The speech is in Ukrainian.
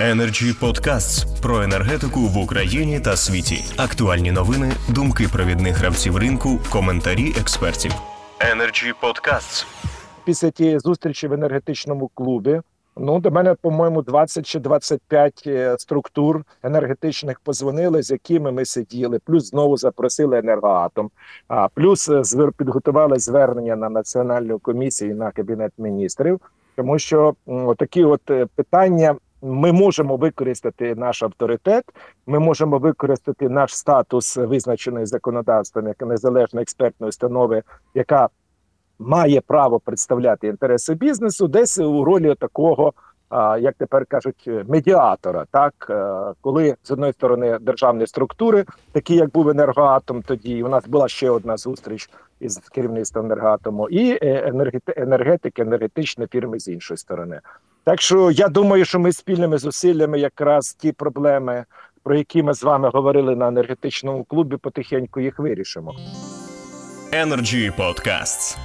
Energy Podcasts про енергетику в Україні та світі. Актуальні новини, думки провідних гравців ринку, коментарі експертів. Energy Podcasts. після тієї зустрічі в енергетичному клубі. Ну, до мене, по-моєму, 20 чи 25 е, структур енергетичних позвонили, з якими ми сиділи. Плюс знову запросили енергоатом. А плюс е, звер- підготували звернення на національну комісію на кабінет міністрів, тому що такі от е, питання. Ми можемо використати наш авторитет, ми можемо використати наш статус, е, визначений законодавством як незалежної експертної установи, яка має право представляти інтереси бізнесу, десь у ролі такого, як тепер кажуть, медіатора. Так, Е, коли з одної сторони державні структури, такі як був енергоатом, тоді у нас була ще одна зустріч із керівництвом енергоатому, і е, енергет- енергетики, енергетичні фірми з іншої сторони. Так що я думаю, що ми спільними зусиллями якраз ті проблеми, про які ми з вами говорили на енергетичному клубі, потихеньку їх вирішимо. Energy Podcasts.